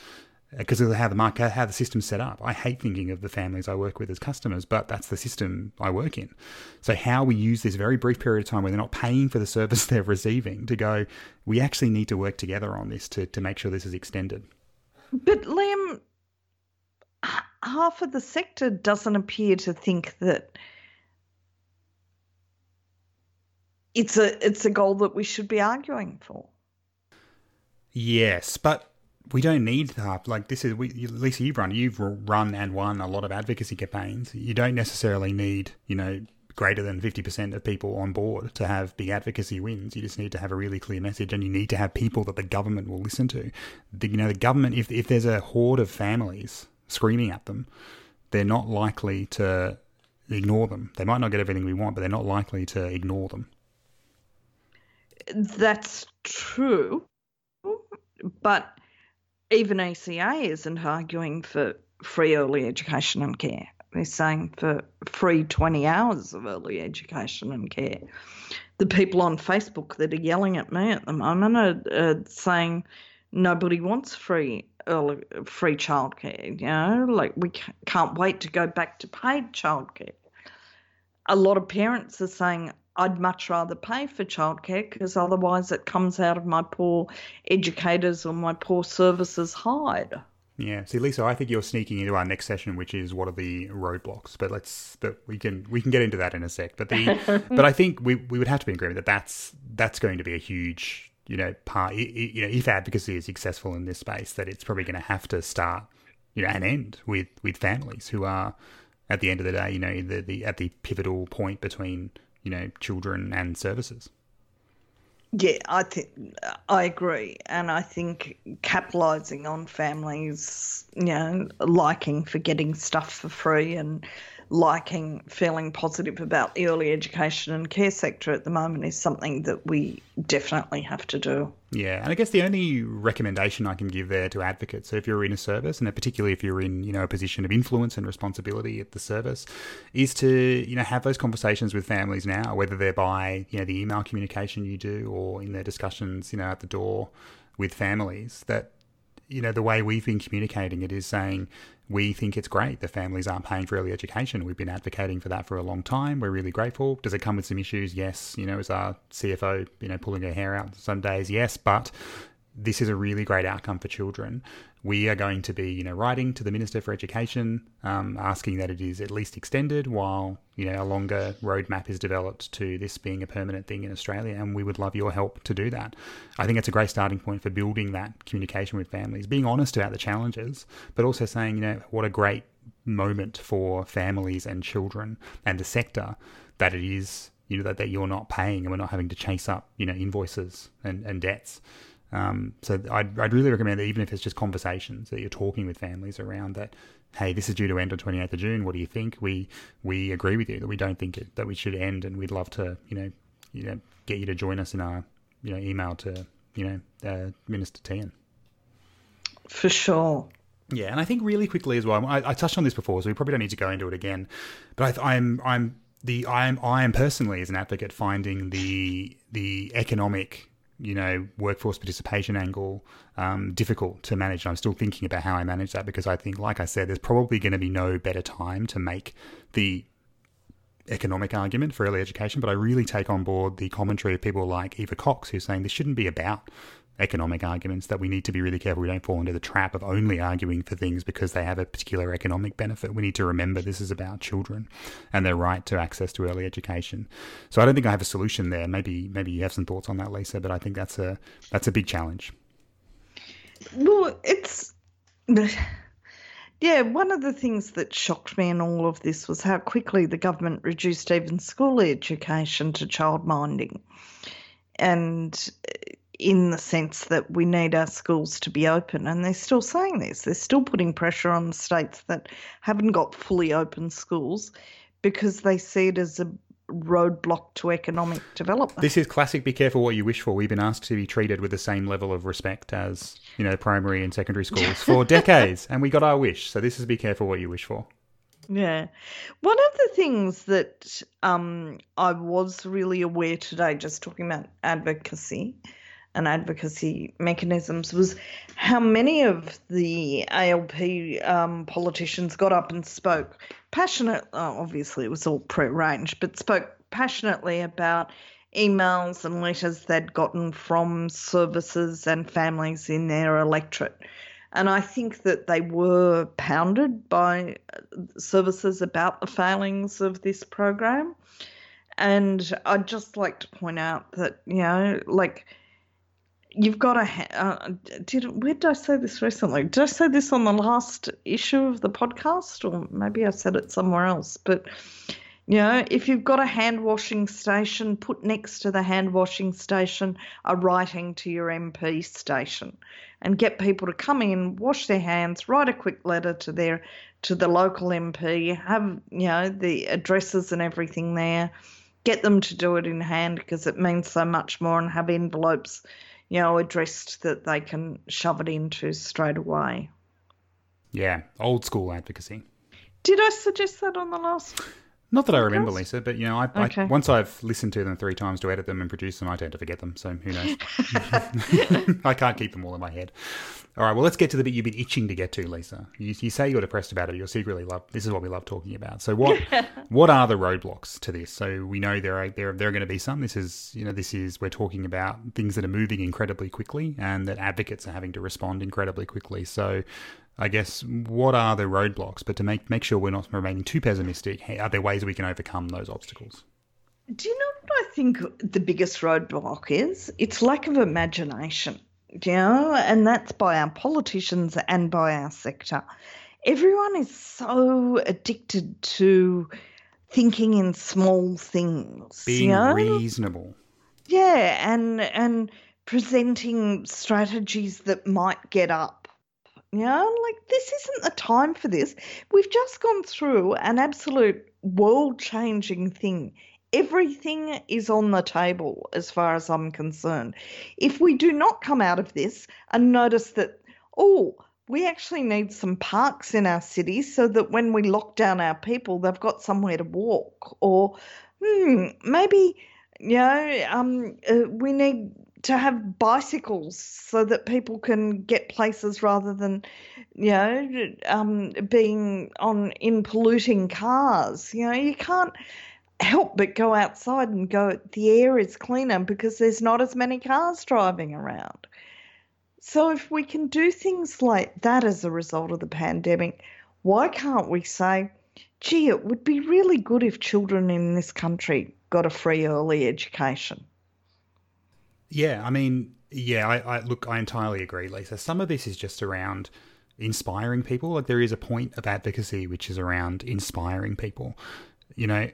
Uh, because of how the market, how the system's set up. I hate thinking of the families I work with as customers, but that's the system I work in. So how we use this very brief period of time where they're not paying for the service they're receiving to go, we actually need to work together on this to, to make sure this is extended. But Liam, half of the sector doesn't appear to think that it's a it's a goal that we should be arguing for. Yes, but we don't need that. Like this is we, Lisa, you've run, you've run and won a lot of advocacy campaigns. You don't necessarily need, you know, greater than fifty percent of people on board to have big advocacy wins. You just need to have a really clear message, and you need to have people that the government will listen to. The, you know, the government, if if there's a horde of families screaming at them, they're not likely to ignore them. They might not get everything we want, but they're not likely to ignore them. That's true. But even ACA isn't arguing for free early education and care. They're saying for free 20 hours of early education and care. The people on Facebook that are yelling at me at the moment are, are saying nobody wants free early free childcare. You know, like we can't wait to go back to paid childcare. A lot of parents are saying I'd much rather pay for childcare because otherwise it comes out of my poor educators or my poor services hide. Yeah. See, Lisa, I think you're sneaking into our next session, which is what are the roadblocks. But let's, but we can we can get into that in a sec. But the, but I think we we would have to be in agreement that that's that's going to be a huge you know part. You know, if advocacy is successful in this space, that it's probably going to have to start you know and end with with families who are at the end of the day, you know, the, the at the pivotal point between you know children and services. Yeah, I think I agree, and I think capitalising on families, you know, liking for getting stuff for free and liking feeling positive about the early education and care sector at the moment is something that we definitely have to do. Yeah, and I guess the only recommendation I can give there to advocates, so if you're in a service, and particularly if you're in you know a position of influence and responsibility at the service, is to you know have those conversations with families now, whether they're by you know the email communication you do or in their discussions you know at the door with families that you know the way we've been communicating it is saying we think it's great the families aren't paying for early education. We've been advocating for that for a long time. We're really grateful. Does it come with some issues? Yes. You know, as our CFO, you know, pulling her hair out some days, yes. But this is a really great outcome for children we are going to be, you know, writing to the Minister for Education, um, asking that it is at least extended while, you know, a longer roadmap is developed to this being a permanent thing in Australia. And we would love your help to do that. I think it's a great starting point for building that communication with families, being honest about the challenges, but also saying, you know, what a great moment for families and children and the sector that it is, you know, that, that you're not paying and we're not having to chase up, you know, invoices and, and debts. Um, so I'd, I'd really recommend that even if it's just conversations that you're talking with families around that, hey, this is due to end on 28th of June. What do you think? We we agree with you that we don't think it, that we should end, and we'd love to, you know, you know, get you to join us in our, you know, email to, you know, uh, Minister Tehan. For sure. Yeah, and I think really quickly as well. I, I, touched on this before, so we probably don't need to go into it again. But I, I'm I'm the I am I am personally as an advocate finding the the economic you know, workforce participation angle um, difficult to manage. And I'm still thinking about how I manage that because I think, like I said, there's probably going to be no better time to make the economic argument for early education. But I really take on board the commentary of people like Eva Cox, who's saying this shouldn't be about economic arguments that we need to be really careful we don't fall into the trap of only arguing for things because they have a particular economic benefit. We need to remember this is about children and their right to access to early education. So I don't think I have a solution there. Maybe maybe you have some thoughts on that, Lisa, but I think that's a that's a big challenge. Well, it's yeah, one of the things that shocked me in all of this was how quickly the government reduced even school education to childminding. And in the sense that we need our schools to be open. And they're still saying this. They're still putting pressure on the states that haven't got fully open schools because they see it as a roadblock to economic development. This is classic be careful what you wish for. We've been asked to be treated with the same level of respect as, you know, primary and secondary schools for decades and we got our wish. So this is be careful what you wish for. Yeah. One of the things that um, I was really aware today, just talking about advocacy, and advocacy mechanisms was how many of the ALP um, politicians got up and spoke passionate. Oh, obviously, it was all prearranged, but spoke passionately about emails and letters they'd gotten from services and families in their electorate. And I think that they were pounded by services about the failings of this program. And I'd just like to point out that, you know, like you've got a uh, did where did I say this recently? Did I say this on the last issue of the podcast, or maybe I said it somewhere else? But You know, if you've got a hand washing station, put next to the hand washing station a writing to your MP station and get people to come in, wash their hands, write a quick letter to their to the local MP, have you know the addresses and everything there, get them to do it in hand because it means so much more, and have envelopes, you know, addressed that they can shove it into straight away. Yeah, old school advocacy. Did I suggest that on the last? Not that I remember, Lisa, but you know, I, Okay. I, once I've listened to them three times to edit them and produce them, I tend to forget them. So who knows? I can't keep them all in my head. All right, well, let's get to the bit you've been itching to get to, Lisa. You, you say you're depressed about it, but you secretly love. This is what we love talking about. So what what are the roadblocks to this? So we know there are there there are going to be some. This is you know this is we're talking about things that are moving incredibly quickly and that advocates are having to respond incredibly quickly. So I guess what are the roadblocks? But to make make sure we're not remaining too pessimistic, are there ways we can overcome those obstacles? Do you know what I think the biggest roadblock is? It's lack of imagination, you know, and that's by our politicians and by our sector. Everyone is so addicted to thinking in small things. Being you know? reasonable. Yeah, and and presenting strategies that might get up. You know, like this isn't the time for this. We've just gone through an absolute world changing thing. Everything is on the table as far as I'm concerned. If we do not come out of this and notice that, oh, we actually need some parks in our cities so that when we lock down our people, they've got somewhere to walk. Or, hmm, maybe, you know, um, uh, we need to have bicycles so that people can get places rather than, you know, um, being on in polluting cars. You know, you can't help but go outside and go, the air is cleaner because there's not as many cars driving around. So if we can do things like that as a result of the pandemic, why can't we say, gee, it would be really good if children in this country got a free early education? Yeah, I mean, yeah, I, I look, I entirely agree, Lisa. Some of this is just around inspiring people. Like there is a point of advocacy which is around inspiring people. You know,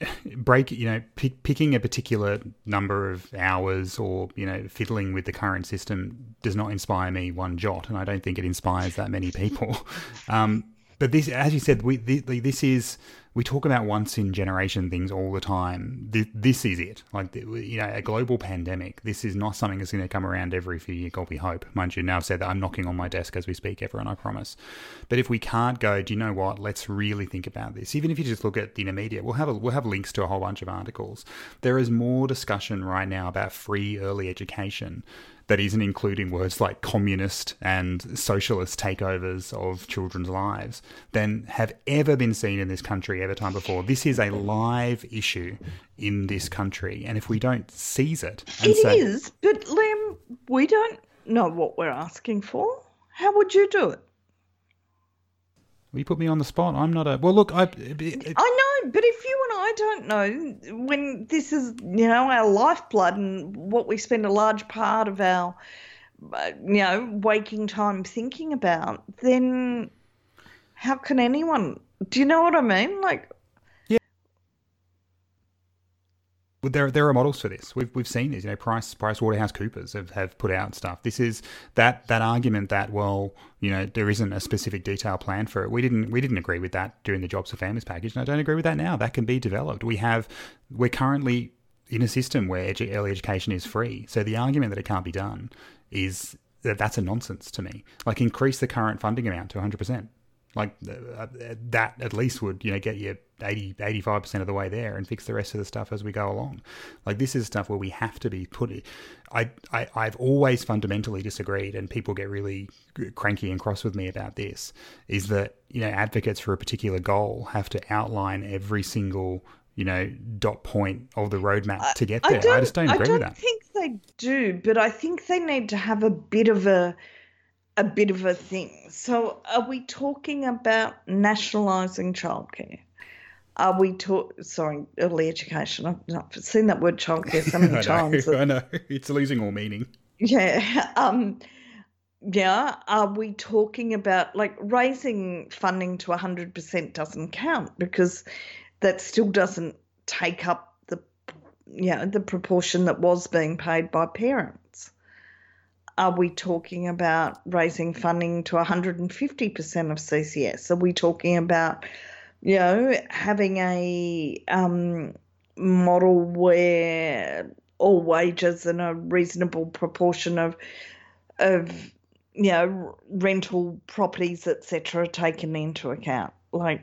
break you know pick, picking a particular number of hours or you know fiddling with the current system does not inspire me one jot and i don't think it inspires that many people um, but this as you said we this is we talk about once in generation things all the time. This, this is it. Like you know a global pandemic this is not something that's going to come around every few years. God we hope. Mind you now I've said that i'm knocking on my desk as we speak everyone i promise. But if we can't go do you know what? Let's really think about this. Even if you just look at the media we'll have a, we'll have links to a whole bunch of articles. There is more discussion right now about free early education that isn't including words like communist and socialist takeovers of children's lives than have ever been seen in this country ever time before. This is a live issue in this country, and if we don't seize it, and It say, is, but Liam, we don't know what we're asking for. How would you do it? You put me on the spot. I'm not a well. Look, I. It, I know, but if you and I don't know when this is, you know, our lifeblood and what we spend a large part of our, uh, you know, waking time thinking about, then how can anyone? Do you know what I mean? Like, yeah. there there are models for this. We've we've seen this. You know, Price Price Waterhouse Coopers have, have put out stuff. This is that that argument that well, you know, there isn't a specific detail plan for it. We didn't we didn't agree with that during the Jobs for Families package, and I don't agree with that now. That can be developed. We have we're currently in a system where edu- early education is free. So the argument that it can't be done is that that's a nonsense to me. Like increase the current funding amount to 100 percent like uh, that at least would you know get you 80 85% of the way there and fix the rest of the stuff as we go along. Like this is stuff where we have to be put I, I i've always fundamentally disagreed and people get really cranky and cross with me about this is that you know advocates for a particular goal have to outline every single you know dot point of the roadmap to get there. I, just don't agree I don't with that. I think they do but i think they need to have a bit of a a bit of a thing. So, are we talking about nationalising childcare? Are we talking? Sorry, early education. I've, I've seen that word childcare so many I know, times. that- I know it's losing all meaning. yeah. Um. Yeah. Are we talking about like raising funding to hundred percent doesn't count because that still doesn't take up the you know the proportion that was being paid by parents. Are we talking about raising funding to 150% of CCS? Are we talking about, you know, having a um, model where all wages and a reasonable proportion of of you know rental properties etc are taken into account like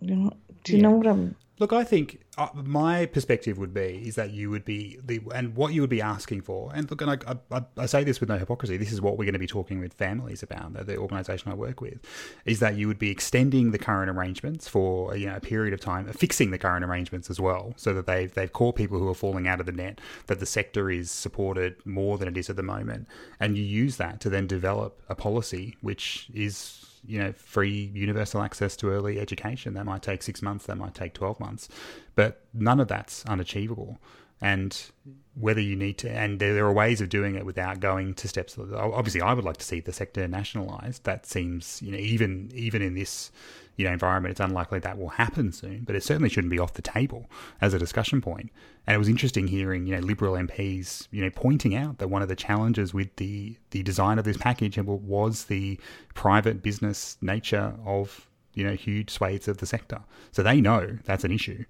you know, do you yeah. know what i'm Look, I think uh, my perspective would be is that you would be the and what you would be asking for. And look, and I, I, I say this with no hypocrisy. This is what we're going to be talking with families about. The, the organisation I work with is that you would be extending the current arrangements for you know a period of time, fixing the current arrangements as well, so that they've they've caught people who are falling out of the net. That the sector is supported more than it is at the moment, and you use that to then develop a policy which is you know, free universal access to early education. That might take six months, that might take 12 months, but none of that's unachievable. And whether you need to, and there are ways of doing it without going to steps. Obviously, I would like to see the sector nationalised. That seems, you know, even even in this you know environment, it's unlikely that will happen soon. But it certainly shouldn't be off the table as a discussion point. And it was interesting hearing you know Liberal MPs you know pointing out that one of the challenges with the the design of this package was the private business nature of you know huge swathes of the sector. So they know that's an issue.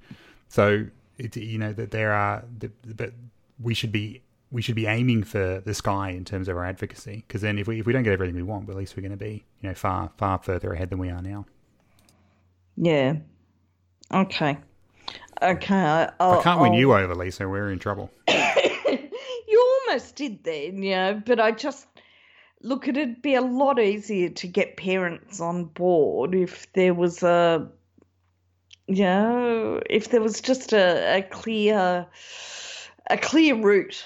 So it, you know that there are, but we should be we should be aiming for the sky in terms of our advocacy because then if we if we don't get everything we want, at least we're going to be you know far far further ahead than we are now. Yeah. Okay. Okay. I'll, I can't win I'll... you over, Lisa. We're in trouble. you almost did then, you know, but I just look, it'd be a lot easier to get parents on board if there was a, you know, if there was just a, a clear, a clear route.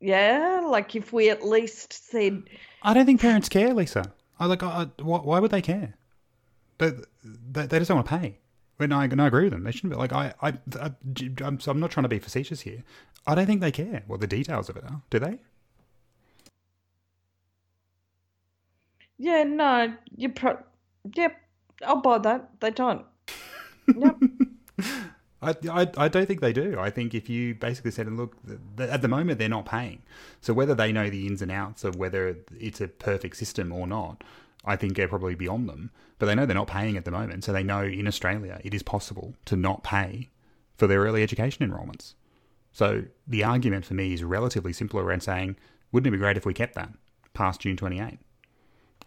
Yeah, like if we at least said. I don't think parents care, Lisa. I like. I, why would they care? They, they, they just don't want to pay. When I, and I agree with them, they shouldn't be like I. I, I I'm, so I'm not trying to be facetious here. I don't think they care what the details of it are. Do they? Yeah, no, you pro. Yep, I'll buy that. They don't. Yep. I, I, I, don't think they do. I think if you basically said, look, at the moment they're not paying. So whether they know the ins and outs of whether it's a perfect system or not, I think they're probably beyond them. But they know they're not paying at the moment. So they know in Australia it is possible to not pay for their early education enrolments. So the argument for me is relatively simple around saying, wouldn't it be great if we kept that past June 28?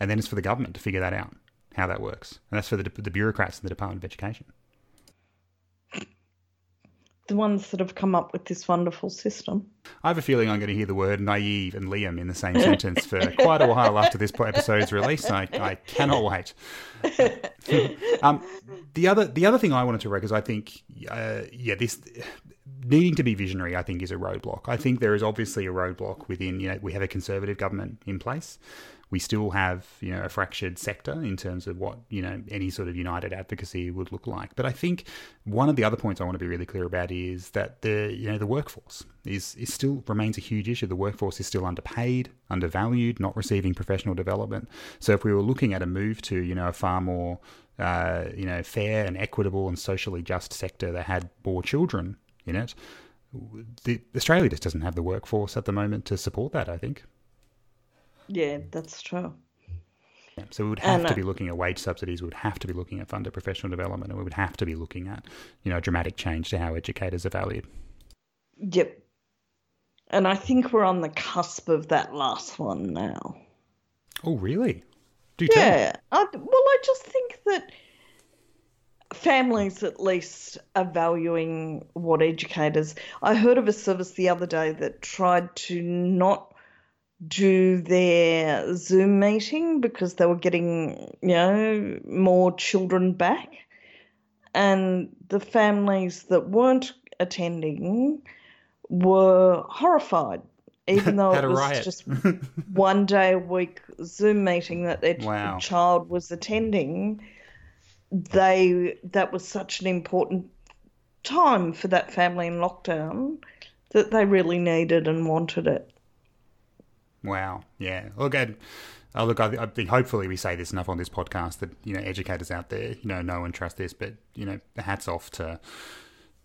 And then it's for the government to figure that out, how that works. And that's for the, the bureaucrats in the Department of Education the ones that have come up with this wonderful system. I have a feeling I'm going to hear the word naive and Liam in the same sentence for quite a while after this episode's release. I, I cannot wait. um, the other the other thing I wanted to raise is I think uh, yeah this needing to be visionary I think is a roadblock. I think there is obviously a roadblock within you know we have a conservative government in place we still have you know a fractured sector in terms of what you know any sort of united advocacy would look like. But I think one of the other points I want to be really clear about is that the you know the workforce is is still remains a huge issue. The workforce is still underpaid, undervalued, not receiving professional development. So if we were looking at a move to you know a far more uh, you know fair and equitable and socially just sector that had more children in it, the, Australia just doesn't have the workforce at the moment to support that. I think. Yeah, that's true. Yeah, so we would have and, to be uh, looking at wage subsidies. We would have to be looking at funded professional development, and we would have to be looking at, you know, dramatic change to how educators are valued. Yep. And I think we're on the cusp of that last one now. Oh, really? Do yeah. I, well, I just think that families at least are valuing what educators. I heard of a service the other day that tried to not do their Zoom meeting because they were getting, you know, more children back. And the families that weren't attending were horrified, even though it was riot. just one day a week Zoom meeting that their wow. child was attending. They that was such an important time for that family in lockdown that they really needed and wanted it. Wow. Yeah. Look, I, oh, look. I, I think hopefully we say this enough on this podcast that you know educators out there, you know, know and trust this. But you know, hats off to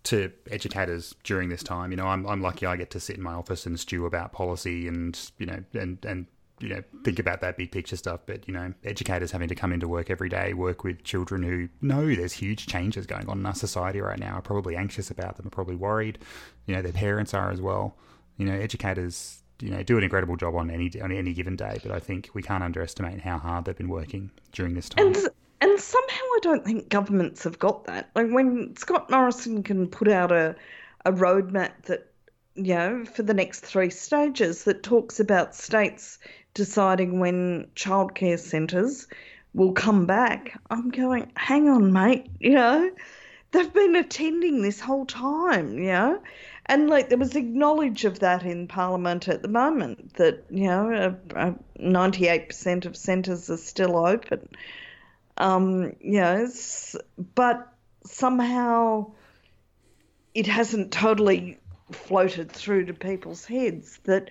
to educators during this time. You know, I'm I'm lucky I get to sit in my office and stew about policy and you know and and you know think about that big picture stuff but you know educators having to come into work every day work with children who know there's huge changes going on in our society right now are probably anxious about them are probably worried you know their parents are as well you know educators you know do an incredible job on any on any given day but i think we can't underestimate how hard they've been working during this time and and somehow i don't think governments have got that like when scott morrison can put out a a roadmap that you know for the next three stages that talks about states deciding when childcare centres will come back. I'm going, hang on, mate, you know, they've been attending this whole time, you know. And like there was acknowledge of that in Parliament at the moment that you know ninety eight percent of centres are still open. Um, you know, but somehow it hasn't totally floated through to people's heads that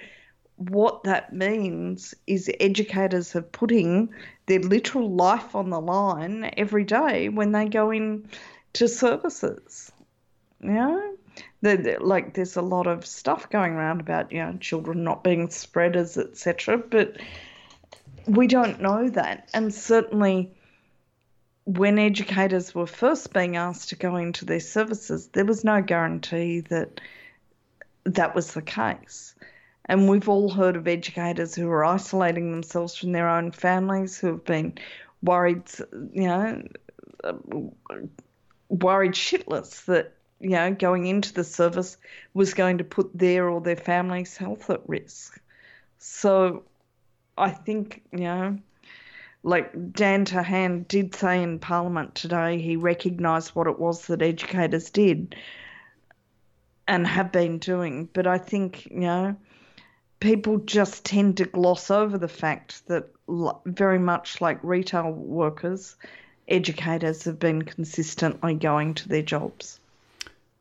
what that means is educators are putting their literal life on the line every day when they go in to services. You know, like there's a lot of stuff going around about you know children not being spreaders, etc. But we don't know that, and certainly when educators were first being asked to go into their services, there was no guarantee that that was the case. And we've all heard of educators who are isolating themselves from their own families, who have been worried, you know, worried shitless that, you know, going into the service was going to put their or their family's health at risk. So I think, you know, like Dan Tehan did say in Parliament today, he recognised what it was that educators did and have been doing. But I think, you know, people just tend to gloss over the fact that, very much like retail workers, educators have been consistently going to their jobs.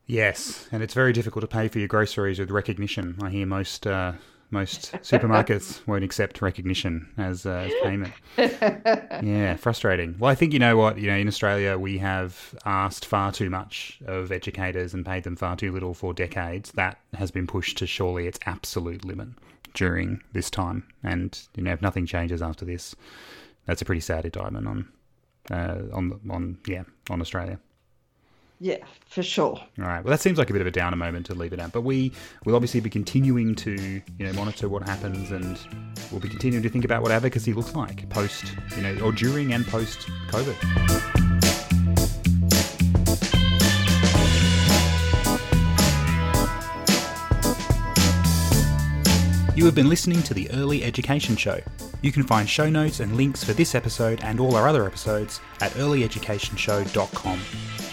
Yes, and it's very difficult to pay for your groceries with recognition. I hear most uh, most supermarkets won't accept recognition as, uh, as payment. yeah, frustrating. Well, I think you know what you know. In Australia, we have asked far too much of educators and paid them far too little for decades. That has been pushed to surely its absolute limit during this time, and you know if nothing changes after this, that's a pretty sad indictment on uh, on on yeah on Australia. Yeah, for sure. All right. Well, that seems like a bit of a downer moment to leave it at, but we will obviously be continuing to you know monitor what happens, and we'll be continuing to think about what advocacy looks like post you know or during and post COVID. You have been listening to the Early Education Show. You can find show notes and links for this episode and all our other episodes at earlyeducationshow.com.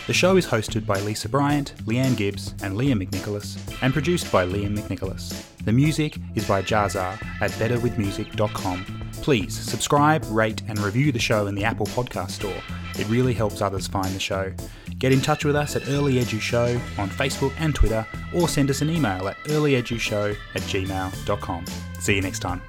The show is hosted by Lisa Bryant, Leanne Gibbs, and Liam McNicholas, and produced by Liam McNicholas. The music is by Jazar at betterwithmusic.com. Please subscribe, rate, and review the show in the Apple Podcast Store. It really helps others find the show. Get in touch with us at Early Edu Show on Facebook and Twitter, or send us an email at earlyedushow at gmail.com. See you next time.